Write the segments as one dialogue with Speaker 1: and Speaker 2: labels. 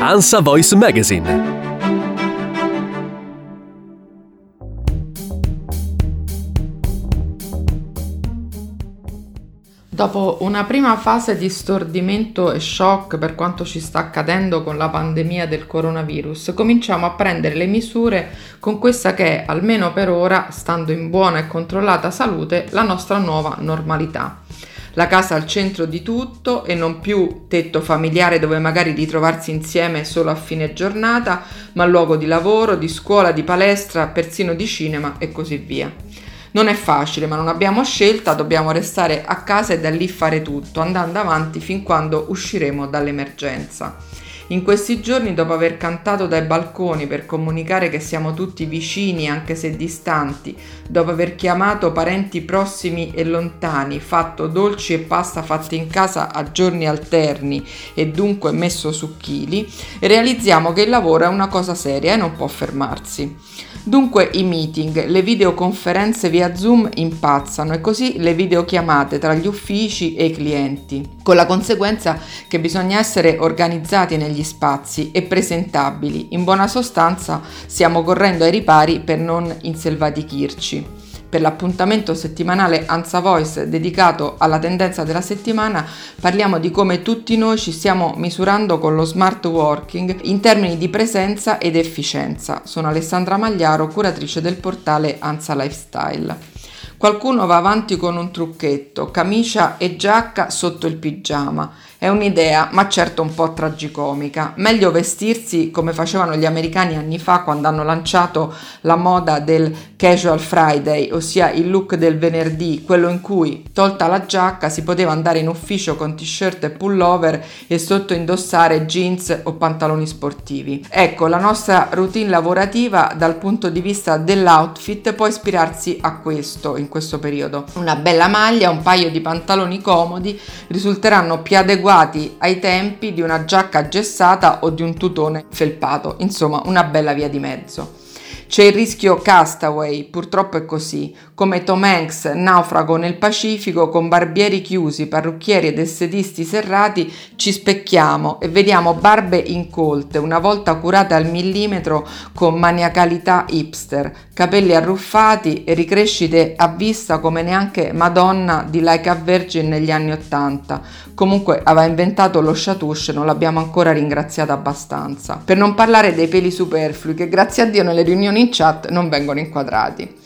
Speaker 1: Ansa Voice Magazine.
Speaker 2: Dopo una prima fase di stordimento e shock per quanto ci sta accadendo con la pandemia del coronavirus, cominciamo a prendere le misure con questa che è, almeno per ora, stando in buona e controllata salute, la nostra nuova normalità la casa al centro di tutto e non più tetto familiare dove magari ritrovarsi insieme solo a fine giornata, ma luogo di lavoro, di scuola, di palestra, persino di cinema e così via. Non è facile, ma non abbiamo scelta, dobbiamo restare a casa e da lì fare tutto, andando avanti fin quando usciremo dall'emergenza. In questi giorni, dopo aver cantato dai balconi per comunicare che siamo tutti vicini anche se distanti, dopo aver chiamato parenti prossimi e lontani, fatto dolci e pasta fatti in casa a giorni alterni e dunque messo su chili, realizziamo che il lavoro è una cosa seria e non può fermarsi. Dunque i meeting, le videoconferenze via Zoom impazzano e così le videochiamate tra gli uffici e i clienti, con la conseguenza che bisogna essere organizzati negli spazi e presentabili. In buona sostanza stiamo correndo ai ripari per non inselvatichirci per l'appuntamento settimanale Ansa Voice dedicato alla tendenza della settimana parliamo di come tutti noi ci stiamo misurando con lo smart working in termini di presenza ed efficienza. Sono Alessandra Magliaro, curatrice del portale Ansa Lifestyle. Qualcuno va avanti con un trucchetto, camicia e giacca sotto il pigiama è un'idea, ma certo un po' tragicomica. Meglio vestirsi come facevano gli americani anni fa quando hanno lanciato la moda del casual Friday, ossia il look del venerdì, quello in cui, tolta la giacca, si poteva andare in ufficio con t-shirt e pullover e sotto indossare jeans o pantaloni sportivi. Ecco, la nostra routine lavorativa dal punto di vista dell'outfit può ispirarsi a questo in questo periodo. Una bella maglia, un paio di pantaloni comodi risulteranno più adeguati ai tempi di una giacca gessata o di un tutone felpato, insomma una bella via di mezzo. C'è il rischio castaway, purtroppo è così, come Tom Hanks naufrago nel Pacifico con barbieri chiusi, parrucchieri ed estetisti serrati, ci specchiamo e vediamo barbe incolte, una volta curate al millimetro con maniacalità hipster, capelli arruffati e ricrescite a vista come neanche Madonna di Like a Virgin negli anni Ottanta. Comunque aveva inventato lo chatouche, non l'abbiamo ancora ringraziata abbastanza. Per non parlare dei peli superflui che grazie a Dio nelle riunioni in chat non vengono inquadrati.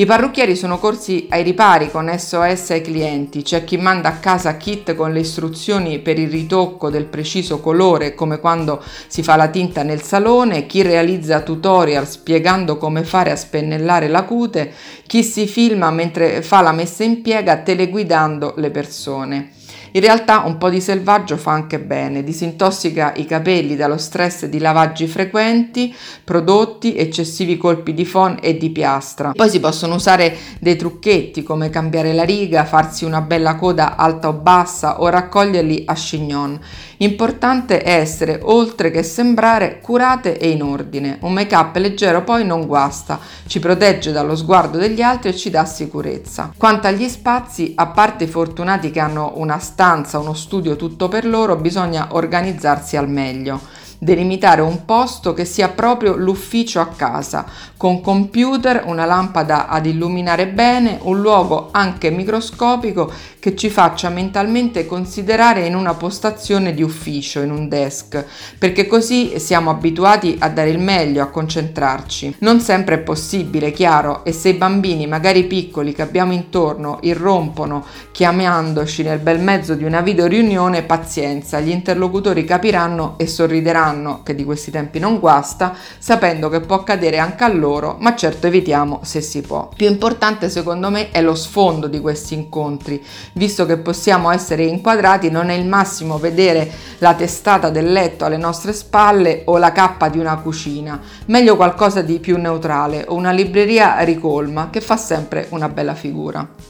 Speaker 2: I parrucchieri sono corsi ai ripari con SOS ai clienti, c'è chi manda a casa kit con le istruzioni per il ritocco del preciso colore come quando si fa la tinta nel salone, chi realizza tutorial spiegando come fare a spennellare la cute, chi si filma mentre fa la messa in piega teleguidando le persone. In realtà un po' di selvaggio fa anche bene, disintossica i capelli dallo stress di lavaggi frequenti, prodotti, eccessivi colpi di phon e di piastra. Poi si possono usare dei trucchetti come cambiare la riga, farsi una bella coda alta o bassa o raccoglierli a chignon. Importante è essere, oltre che sembrare, curate e in ordine. Un make-up leggero poi non guasta, ci protegge dallo sguardo degli altri e ci dà sicurezza. Quanto agli spazi, a parte i fortunati che hanno una stanza, uno studio tutto per loro, bisogna organizzarsi al meglio. Delimitare un posto che sia proprio l'ufficio a casa, con computer, una lampada ad illuminare bene, un luogo anche microscopico che ci faccia mentalmente considerare in una postazione di ufficio, in un desk, perché così siamo abituati a dare il meglio, a concentrarci. Non sempre è possibile, chiaro, e se i bambini, magari piccoli, che abbiamo intorno, irrompono chiamandoci nel bel mezzo di una video riunione, pazienza, gli interlocutori capiranno e sorrideranno, che di questi tempi non guasta, sapendo che può accadere anche a loro, ma certo evitiamo se si può. Più importante secondo me è lo sfondo di questi incontri, visto che possiamo essere inquadrati, non è il massimo vedere la testata del letto alle nostre spalle o la cappa di una cucina, meglio qualcosa di più neutrale o una libreria ricolma che fa sempre una bella figura.